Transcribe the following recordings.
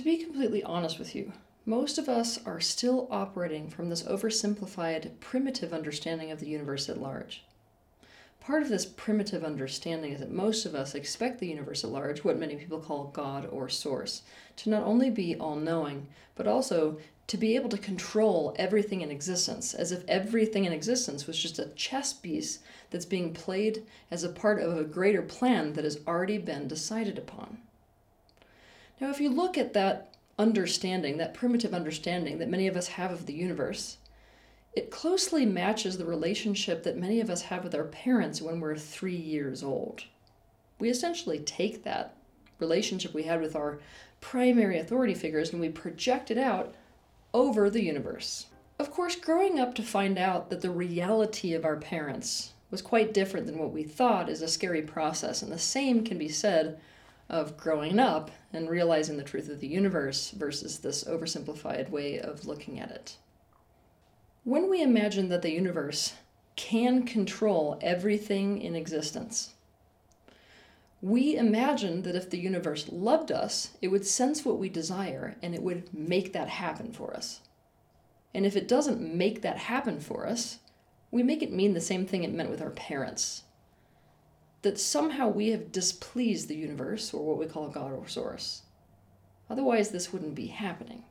To be completely honest with you, most of us are still operating from this oversimplified, primitive understanding of the universe at large. Part of this primitive understanding is that most of us expect the universe at large, what many people call God or Source, to not only be all knowing, but also to be able to control everything in existence, as if everything in existence was just a chess piece that's being played as a part of a greater plan that has already been decided upon. Now, if you look at that understanding, that primitive understanding that many of us have of the universe, it closely matches the relationship that many of us have with our parents when we're three years old. We essentially take that relationship we had with our primary authority figures and we project it out over the universe. Of course, growing up to find out that the reality of our parents was quite different than what we thought is a scary process, and the same can be said of growing up and realizing the truth of the universe versus this oversimplified way of looking at it. When we imagine that the universe can control everything in existence, we imagine that if the universe loved us, it would sense what we desire and it would make that happen for us. And if it doesn't make that happen for us, we make it mean the same thing it meant with our parents. That somehow we have displeased the universe, or what we call God or source. Otherwise, this wouldn't be happening.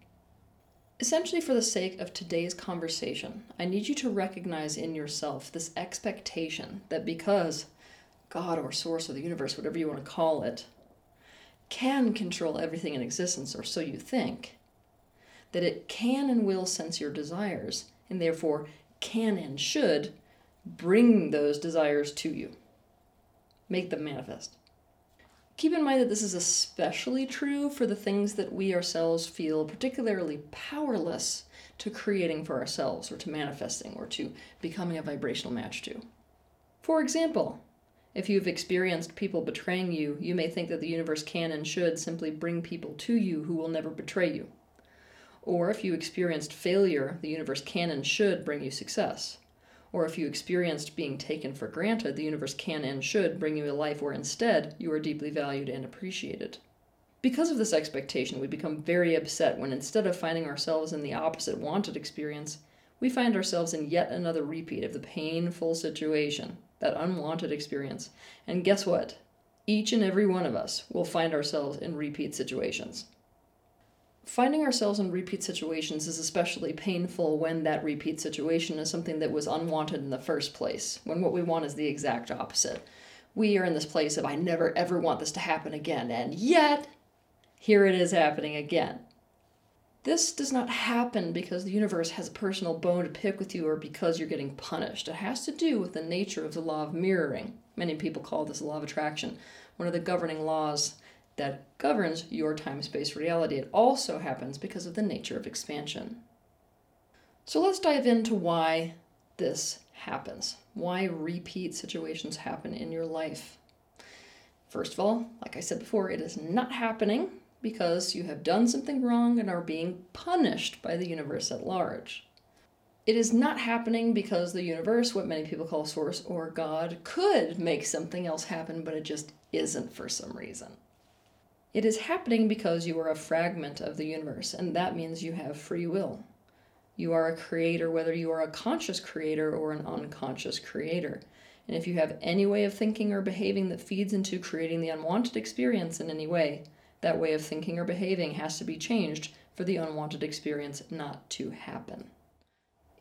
Essentially, for the sake of today's conversation, I need you to recognize in yourself this expectation that because God or source of the universe, whatever you want to call it, can control everything in existence, or so you think, that it can and will sense your desires, and therefore can and should bring those desires to you. Make them manifest. Keep in mind that this is especially true for the things that we ourselves feel particularly powerless to creating for ourselves, or to manifesting, or to becoming a vibrational match to. For example, if you've experienced people betraying you, you may think that the universe can and should simply bring people to you who will never betray you. Or if you experienced failure, the universe can and should bring you success or if you experienced being taken for granted, the universe can and should bring you a life where instead you are deeply valued and appreciated. Because of this expectation, we become very upset when instead of finding ourselves in the opposite wanted experience, we find ourselves in yet another repeat of the painful situation, that unwanted experience. And guess what? Each and every one of us will find ourselves in repeat situations. Finding ourselves in repeat situations is especially painful when that repeat situation is something that was unwanted in the first place, when what we want is the exact opposite. We are in this place of, I never ever want this to happen again, and yet, here it is happening again. This does not happen because the universe has a personal bone to pick with you or because you're getting punished. It has to do with the nature of the law of mirroring. Many people call this the law of attraction, one of the governing laws that governs your time space reality. It also happens because of the nature of expansion. So let's dive into why this happens, why repeat situations happen in your life. First of all, like I said before, it is not happening because you have done something wrong and are being punished by the universe at large. It is not happening because the universe, what many people call source or God, could make something else happen, but it just isn't for some reason. It is happening because you are a fragment of the universe, and that means you have free will. You are a creator, whether you are a conscious creator or an unconscious creator. And if you have any way of thinking or behaving that feeds into creating the unwanted experience in any way, that way of thinking or behaving has to be changed for the unwanted experience not to happen.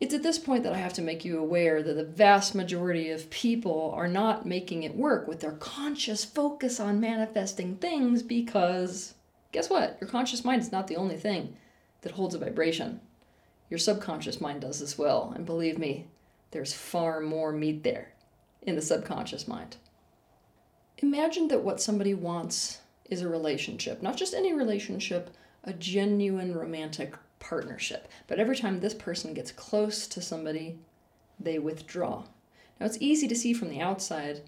It's at this point that I have to make you aware that the vast majority of people are not making it work with their conscious focus on manifesting things because guess what? Your conscious mind is not the only thing that holds a vibration. Your subconscious mind does as well. And believe me, there's far more meat there in the subconscious mind. Imagine that what somebody wants is a relationship, not just any relationship, a genuine romantic partnership. But every time this person gets close to somebody, they withdraw. Now, it's easy to see from the outside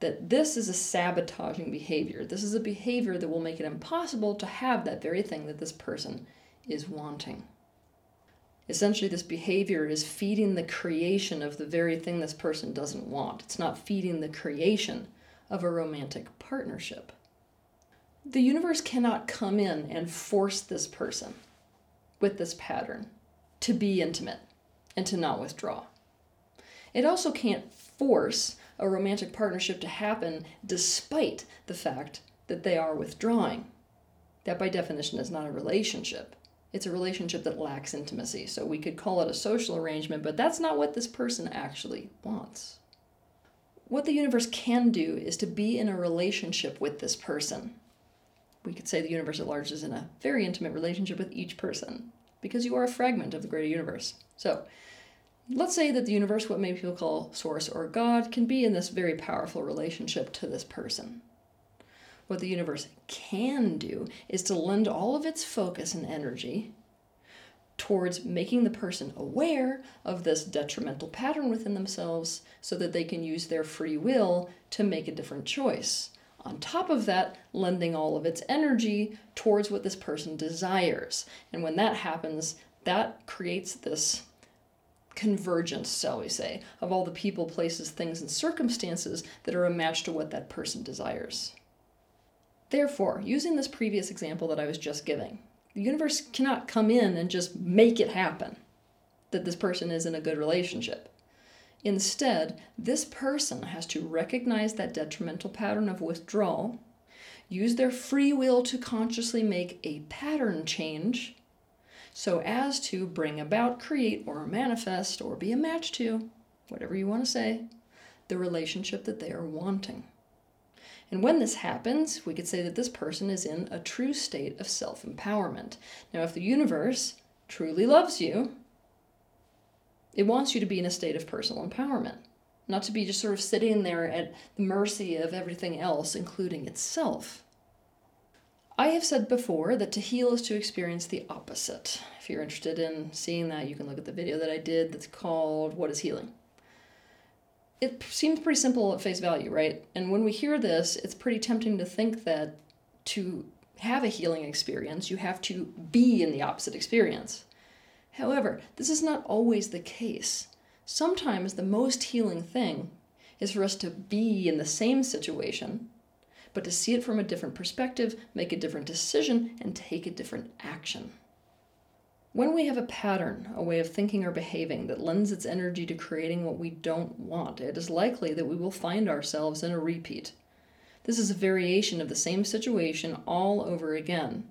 that this is a sabotaging behavior. This is a behavior that will make it impossible to have that very thing that this person is wanting. Essentially, this behavior is feeding the creation of the very thing this person doesn't want. It's not feeding the creation of a romantic partnership. The universe cannot come in and force this person with this pattern to be intimate and to not withdraw. It also can't force a romantic partnership to happen despite the fact that they are withdrawing. That, by definition, is not a relationship. It's a relationship that lacks intimacy. So we could call it a social arrangement, but that's not what this person actually wants. What the universe can do is to be in a relationship with this person. We could say the universe at large is in a very intimate relationship with each person because you are a fragment of the greater universe. So, let's say that the universe, what many people call source or God, can be in this very powerful relationship to this person. What the universe can do is to lend all of its focus and energy towards making the person aware of this detrimental pattern within themselves so that they can use their free will to make a different choice. On top of that, lending all of its energy towards what this person desires. And when that happens, that creates this convergence, shall we say, of all the people, places, things, and circumstances that are a match to what that person desires. Therefore, using this previous example that I was just giving, the universe cannot come in and just make it happen that this person is in a good relationship. Instead, this person has to recognize that detrimental pattern of withdrawal, use their free will to consciously make a pattern change so as to bring about, create, or manifest, or be a match to, whatever you want to say, the relationship that they are wanting. And when this happens, we could say that this person is in a true state of self empowerment. Now, if the universe truly loves you, it wants you to be in a state of personal empowerment, not to be just sort of sitting there at the mercy of everything else, including itself. I have said before that to heal is to experience the opposite. If you're interested in seeing that, you can look at the video that I did that's called What is Healing? it seems pretty simple at face value, right? And when we hear this, it's pretty tempting to think that to have a healing experience, you have to be in the opposite experience. However, this is not always the case. Sometimes the most healing thing is for us to be in the same situation, but to see it from a different perspective, make a different decision, and take a different action. When we have a pattern, a way of thinking or behaving that lends its energy to creating what we don't want, it is likely that we will find ourselves in a repeat. This is a variation of the same situation all over again.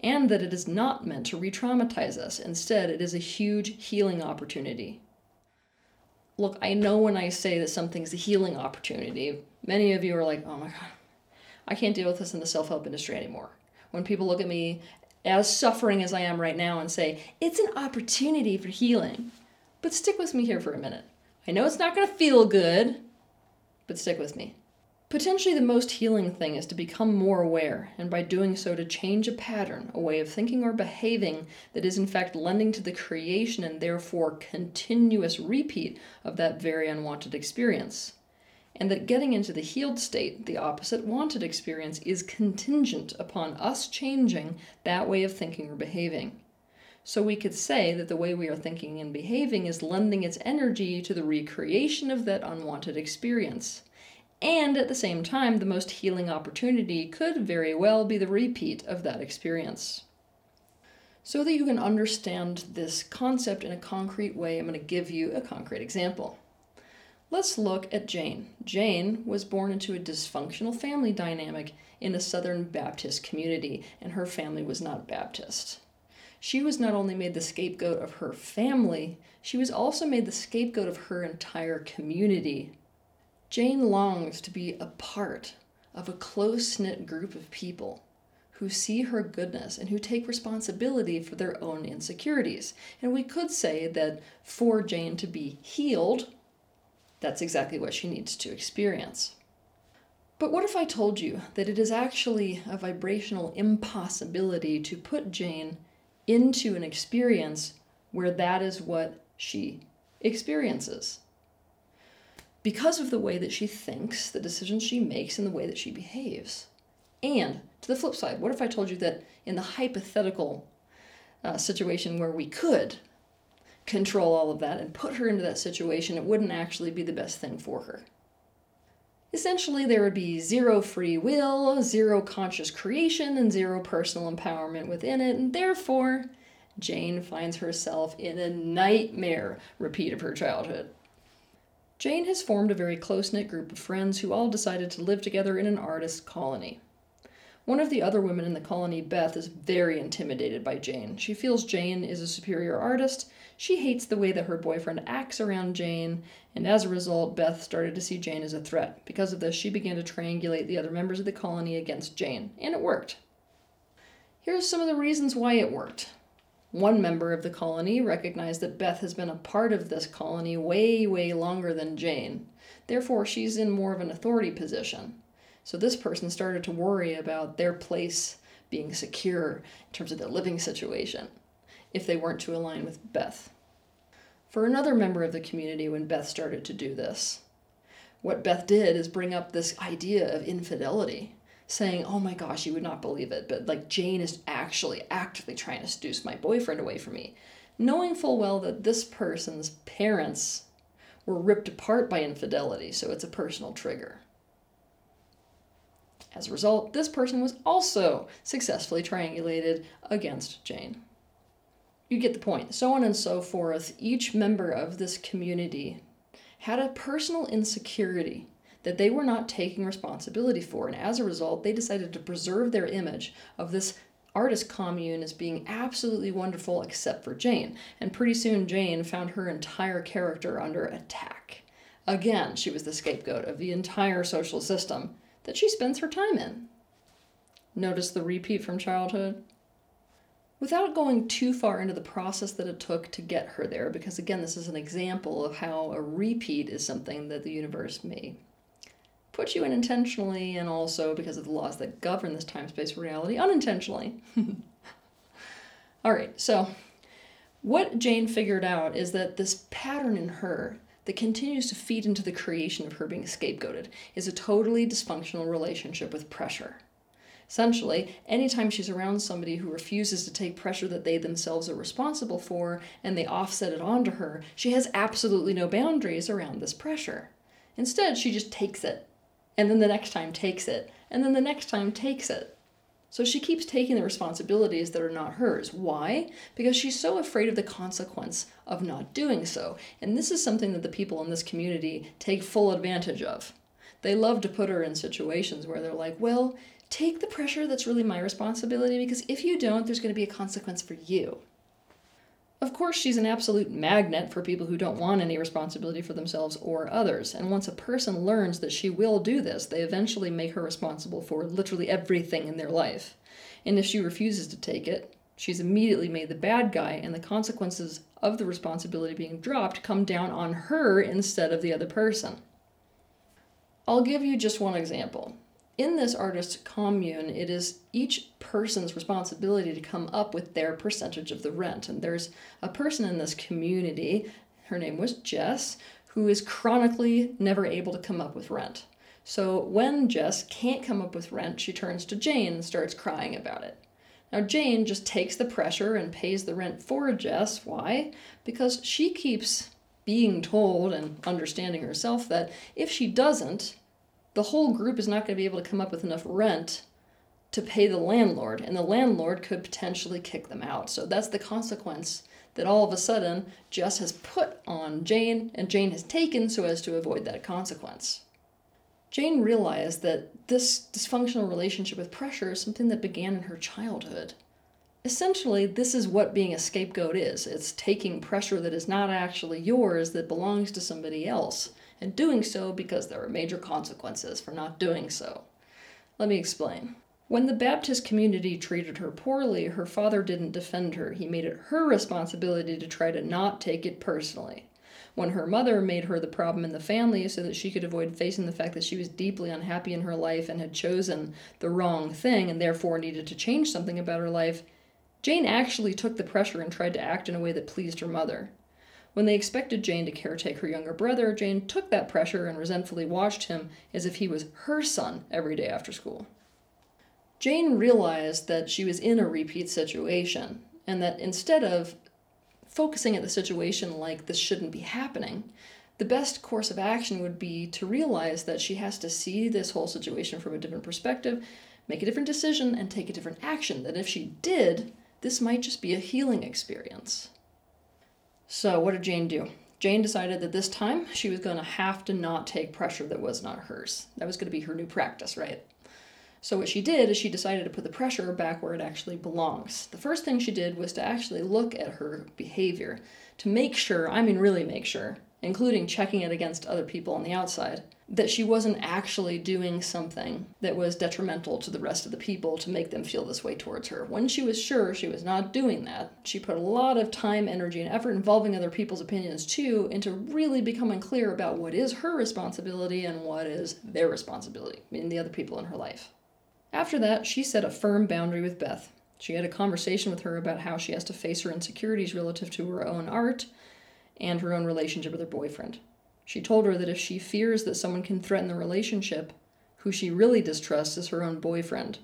And that it is not meant to re traumatize us. Instead, it is a huge healing opportunity. Look, I know when I say that something's a healing opportunity, many of you are like, oh my God, I can't deal with this in the self help industry anymore. When people look at me as suffering as I am right now and say, it's an opportunity for healing. But stick with me here for a minute. I know it's not going to feel good, but stick with me. Potentially, the most healing thing is to become more aware, and by doing so, to change a pattern, a way of thinking or behaving that is in fact lending to the creation and therefore continuous repeat of that very unwanted experience and that getting into the healed state, the opposite wanted experience, is contingent upon us changing that way of thinking or behaving. So we could say that the way we are thinking and behaving is lending its energy to the recreation of that unwanted experience. And at the same time, the most healing opportunity could very well be the repeat of that experience. So that you can understand this concept in a concrete way, I'm going to give you a concrete example. Let's look at Jane. Jane was born into a dysfunctional family dynamic in a Southern Baptist community, and her family was not Baptist. She was not only made the scapegoat of her family, she was also made the scapegoat of her entire community. Jane longs to be a part of a close knit group of people who see her goodness and who take responsibility for their own insecurities. And we could say that for Jane to be healed, that's exactly what she needs to experience. But what if I told you that it is actually a vibrational impossibility to put Jane into an experience where that is what she experiences? Because of the way that she thinks, the decisions she makes, and the way that she behaves. And to the flip side, what if I told you that in the hypothetical uh, situation where we could control all of that and put her into that situation, it wouldn't actually be the best thing for her. Essentially, there would be zero free will, zero conscious creation, and zero personal empowerment within it, and therefore, Jane finds herself in a nightmare repeat of her childhood. Jane has formed a very close knit group of friends who all decided to live together in an artist colony. One of the other women in the colony, Beth, is very intimidated by Jane. She feels Jane is a superior artist. She hates the way that her boyfriend acts around Jane, and as a result, Beth started to see Jane as a threat. Because of this, she began to triangulate the other members of the colony against Jane, and it worked. Here's some of the reasons why it worked. One member of the colony recognized that Beth has been a part of this colony way, way longer than Jane. Therefore, she's in more of an authority position. So this person started to worry about their place being secure in terms of their living situation if they weren't to align with Beth. For another member of the community, when Beth started to do this, what Beth did is bring up this idea of infidelity, saying, Oh my gosh, you would not believe it, but like Jane is actually actively trying to seduce my boyfriend away from me, knowing full well that this person's parents were ripped apart by infidelity, so it's a personal trigger. As a result, this person was also successfully triangulated against Jane. You get the point. So on and so forth. Each member of this community had a personal insecurity that they were not taking responsibility for, and as a result, they decided to preserve their image of this artist commune as being absolutely wonderful except for Jane. And pretty soon, Jane found her entire character under attack. Again, she was the scapegoat of the entire social system that she spends her time in. Notice the repeat from childhood? Without going too far into the process that it took to get her there, because again, this is an example of how a repeat is something that the universe may put you in intentionally and also because of the laws that govern this time space reality unintentionally. All right, so what Jane figured out is that this pattern in her that continues to feed into the creation of her being scapegoated is a totally dysfunctional relationship with pressure. Essentially, anytime she's around somebody who refuses to take pressure that they themselves are responsible for and they offset it onto her, she has absolutely no boundaries around this pressure. Instead, she just takes it, and then the next time takes it, and then the next time takes it. So she keeps taking the responsibilities that are not hers. Why? Because she's so afraid of the consequence of not doing so. And this is something that the people in this community take full advantage of. They love to put her in situations where they're like, well, take the pressure that's really my responsibility because if you don't, there's going to be a consequence for you. Of course, she's an absolute magnet for people who don't want any responsibility for themselves or others. And once a person learns that she will do this, they eventually make her responsible for literally everything in their life. And if she refuses to take it, she's immediately made the bad guy, and the consequences of the responsibility being dropped come down on her instead of the other person. I'll give you just one example in this artist commune, it is each person's responsibility to come up with their percentage of the rent. And there's a person in this community, her name was Jess, who is chronically never able to come up with rent. So when Jess can't come up with rent, she turns to Jane and starts crying about it. Now, Jane just takes the pressure and pays the rent for Jess. Why? Because she keeps being told and understanding herself that if she doesn't, the whole group is not going to be able to come up with enough rent to pay the landlord, and the landlord could potentially kick them out. So that's the consequence that all of a sudden Jess has put on Jane, and Jane has taken so as to avoid that consequence. Jane realized that this dysfunctional relationship with pressure is something that began in her childhood. Essentially, this is what being a scapegoat is it's taking pressure that is not actually yours, that belongs to somebody else, and doing so because there are major consequences for not doing so. Let me explain. When the Baptist community treated her poorly, her father didn't defend her. He made it her responsibility to try to not take it personally. When her mother made her the problem in the family so that she could avoid facing the fact that she was deeply unhappy in her life and had chosen the wrong thing and therefore needed to change something about her life, Jane actually took the pressure and tried to act in a way that pleased her mother. When they expected Jane to caretake her younger brother, Jane took that pressure and resentfully watched him as if he was her son every day after school. Jane realized that she was in a repeat situation, and that instead of focusing at the situation like this shouldn't be happening, the best course of action would be to realize that she has to see this whole situation from a different perspective, make a different decision, and take a different action. That if she did, this might just be a healing experience. So, what did Jane do? Jane decided that this time she was going to have to not take pressure that was not hers. That was going to be her new practice, right? So, what she did is she decided to put the pressure back where it actually belongs. The first thing she did was to actually look at her behavior to make sure, I mean, really make sure, including checking it against other people on the outside, that she wasn't actually doing something that was detrimental to the rest of the people to make them feel this way towards her. When she was sure she was not doing that, she put a lot of time, energy, and effort involving other people's opinions too into really becoming clear about what is her responsibility and what is their responsibility, meaning the other people in her life. After that, she set a firm boundary with Beth. She had a conversation with her about how she has to face her insecurities relative to her own art and her own relationship with her boyfriend. She told her that if she fears that someone can threaten the relationship, who she really distrusts is her own boyfriend.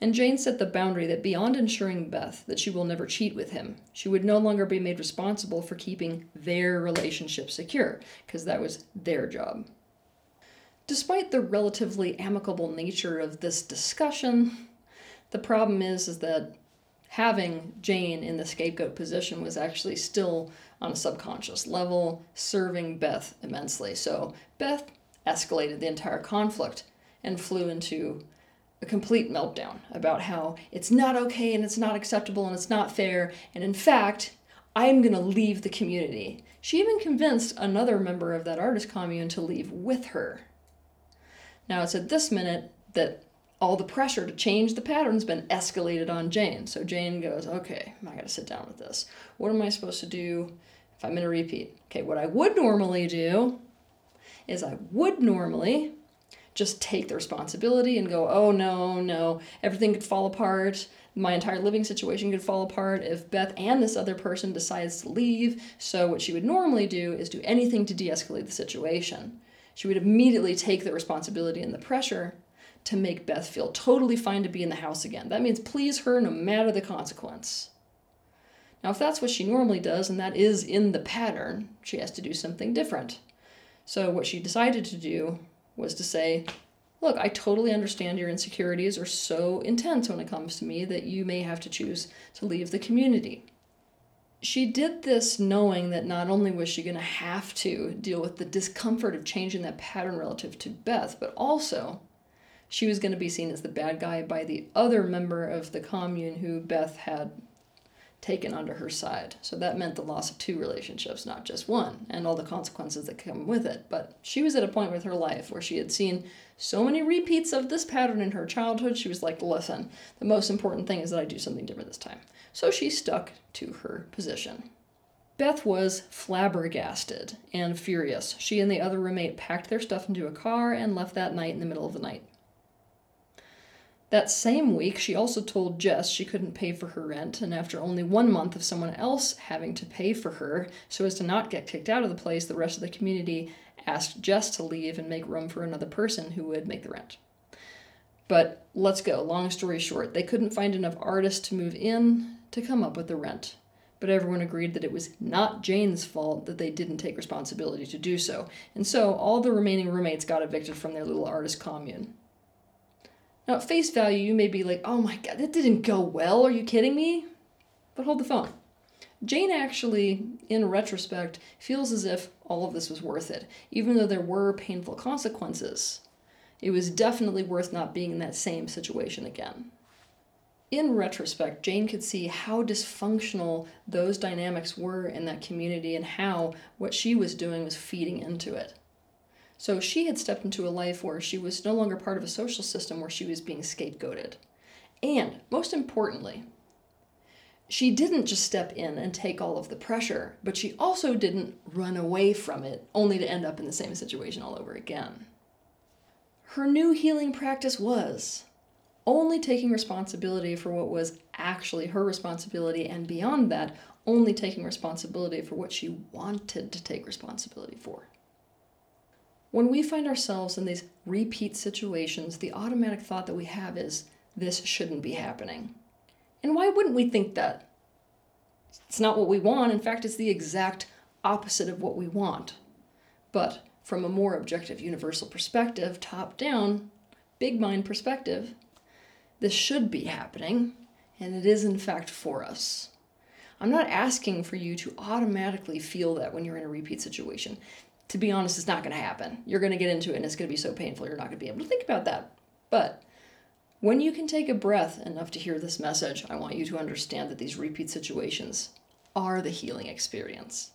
And Jane set the boundary that beyond ensuring Beth that she will never cheat with him, she would no longer be made responsible for keeping their relationship secure, because that was their job. Despite the relatively amicable nature of this discussion, the problem is, is that having Jane in the scapegoat position was actually still on a subconscious level, serving Beth immensely. So Beth escalated the entire conflict and flew into a complete meltdown about how it's not okay and it's not acceptable and it's not fair. And in fact, I'm going to leave the community. She even convinced another member of that artist commune to leave with her. Now, it's at this minute that all the pressure to change the pattern's been escalated on Jane. So Jane goes, okay, I gotta sit down with this. What am I supposed to do if I'm in a repeat? Okay, what I would normally do is I would normally just take the responsibility and go, oh no, no, everything could fall apart. My entire living situation could fall apart if Beth and this other person decides to leave. So, what she would normally do is do anything to de escalate the situation. She would immediately take the responsibility and the pressure to make Beth feel totally fine to be in the house again. That means please her no matter the consequence. Now, if that's what she normally does, and that is in the pattern, she has to do something different. So, what she decided to do was to say, Look, I totally understand your insecurities are so intense when it comes to me that you may have to choose to leave the community. She did this knowing that not only was she going to have to deal with the discomfort of changing that pattern relative to Beth, but also she was going to be seen as the bad guy by the other member of the commune who Beth had taken under her side. So that meant the loss of two relationships, not just one, and all the consequences that come with it. But she was at a point with her life where she had seen so many repeats of this pattern in her childhood, she was like, listen, the most important thing is that I do something different this time. So she stuck to her position. Beth was flabbergasted and furious. She and the other roommate packed their stuff into a car and left that night in the middle of the night. That same week, she also told Jess she couldn't pay for her rent, and after only one month of someone else having to pay for her so as to not get kicked out of the place, the rest of the community asked Jess to leave and make room for another person who would make the rent. But let's go. Long story short, they couldn't find enough artists to move in to come up with the rent. But everyone agreed that it was not Jane's fault that they didn't take responsibility to do so. And so all the remaining roommates got evicted from their little artist commune. Now, at face value, you may be like, oh my god, that didn't go well. Are you kidding me? But hold the phone. Jane actually, in retrospect, feels as if all of this was worth it, even though there were painful consequences. It was definitely worth not being in that same situation again. In retrospect, Jane could see how dysfunctional those dynamics were in that community and how what she was doing was feeding into it. So she had stepped into a life where she was no longer part of a social system where she was being scapegoated. And most importantly, she didn't just step in and take all of the pressure, but she also didn't run away from it only to end up in the same situation all over again. Her new healing practice was only taking responsibility for what was actually her responsibility, and beyond that, only taking responsibility for what she wanted to take responsibility for. When we find ourselves in these repeat situations, the automatic thought that we have is, this shouldn't be happening. And why wouldn't we think that? It's not what we want. In fact, it's the exact opposite of what we want. But from a more objective, universal perspective, top down, big mind perspective, this should be happening, and it is in fact for us. I'm not asking for you to automatically feel that when you're in a repeat situation. To be honest, it's not going to happen. You're going to get into it and it's going to be so painful, you're not going to be able to think about that. But when you can take a breath enough to hear this message, I want you to understand that these repeat situations are the healing experience.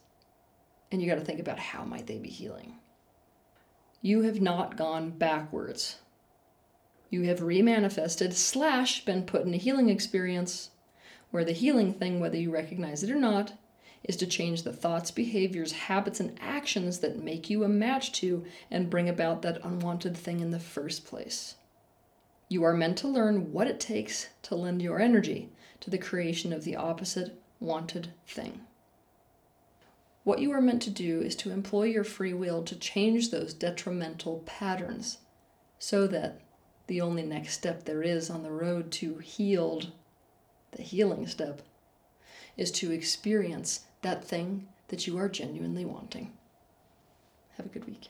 And you got to think about how might they be healing. You have not gone backwards. You have remanifested slash been put in a healing experience where the healing thing, whether you recognize it or not, is to change the thoughts, behaviors, habits, and actions that make you a match to and bring about that unwanted thing in the first place. You are meant to learn what it takes to lend your energy to the creation of the opposite wanted thing. What you are meant to do is to employ your free will to change those detrimental patterns so that the only next step there is on the road to healed, the healing step, is to experience that thing that you are genuinely wanting. Have a good week.